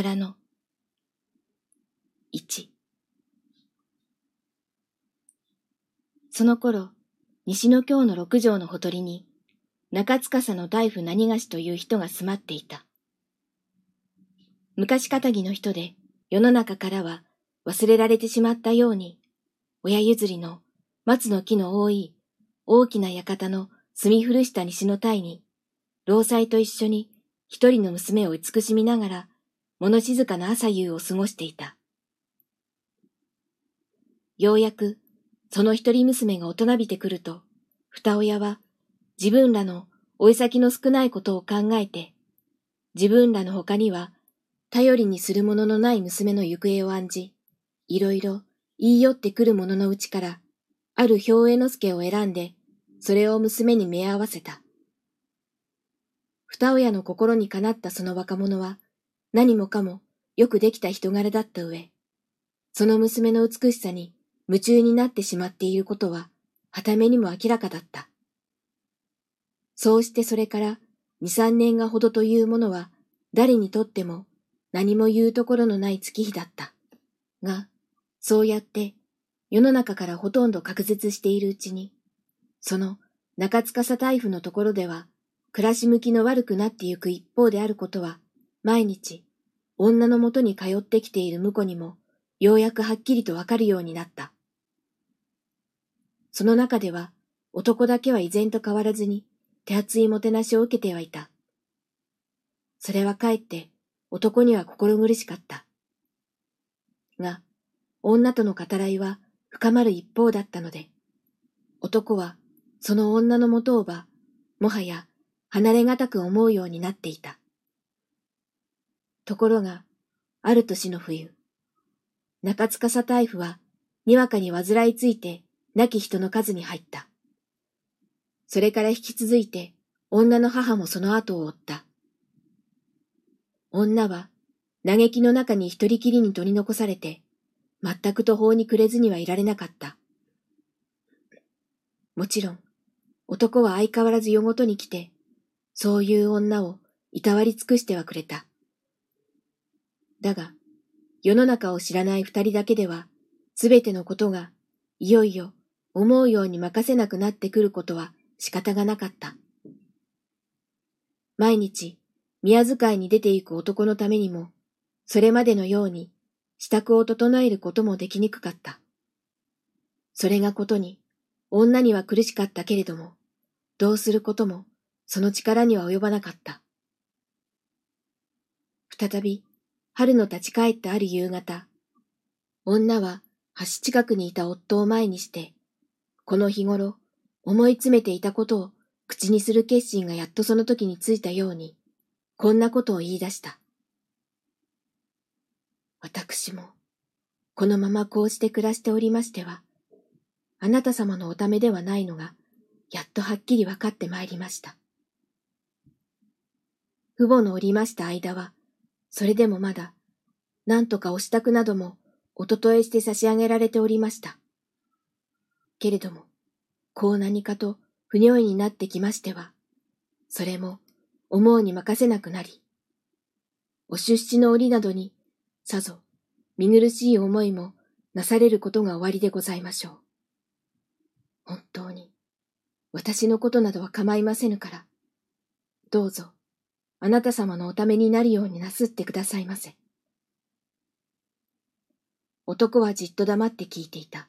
荒野。一。その頃、西の京の六条のほとりに、中司の大夫何がしという人が住まっていた。昔かたぎの人で、世の中からは忘れられてしまったように、親譲りの松の木の多い大きな館の住み古した西の体に、老妻と一緒に一人の娘を慈しみながら、物静かな朝夕を過ごしていた。ようやく、その一人娘が大人びてくると、二親は自分らの追い先の少ないことを考えて、自分らの他には頼りにするもののない娘の行方を案じ、いろいろ言い寄ってくる者のうちから、ある兵衛之助を選んで、それを娘に目合わせた。二親の心にかなったその若者は、何もかもよくできた人柄だった上、その娘の美しさに夢中になってしまっていることは、はためにも明らかだった。そうしてそれから二三年がほどというものは、誰にとっても何も言うところのない月日だった。が、そうやって世の中からほとんど隔絶しているうちに、その中司大夫のところでは、暮らし向きの悪くなってゆく一方であることは、毎日、女のもとに通ってきている婿にも、ようやくはっきりとわかるようになった。その中では、男だけは依然と変わらずに、手厚いもてなしを受けてはいた。それはかえって、男には心苦しかった。が、女との語らいは深まる一方だったので、男はその女のもとをば、もはや離れがたく思うようになっていた。ところが、ある年の冬、中司大夫は、にわかに患いついて亡き人の数に入った。それから引き続いて、女の母もその後を追った。女は、嘆きの中に一人きりに取り残されて、全く途方に暮れずにはいられなかった。もちろん、男は相変わらず夜ごとに来て、そういう女をいたわり尽くしてはくれた。だが、世の中を知らない二人だけでは、すべてのことが、いよいよ思うように任せなくなってくることは仕方がなかった。毎日、宮遣いに出て行く男のためにも、それまでのように支度を整えることもできにくかった。それがことに、女には苦しかったけれども、どうすることもその力には及ばなかった。再び、春の立ち返ったある夕方、女は橋近くにいた夫を前にして、この日頃思い詰めていたことを口にする決心がやっとその時についたように、こんなことを言い出した。私も、このままこうして暮らしておりましては、あなた様のおためではないのが、やっとはっきり分かってまいりました。父母のおりました間は、それでもまだ、なんとかお支度なども、おととえして差し上げられておりました。けれども、こう何かと不如意になってきましては、それも思うに任せなくなり、お出資の折などに、さぞ見苦しい思いもなされることが終わりでございましょう。本当に、私のことなどは構いませぬから、どうぞ、あなた様のおためになるようになすってくださいませ。男はじっと黙って聞いていた。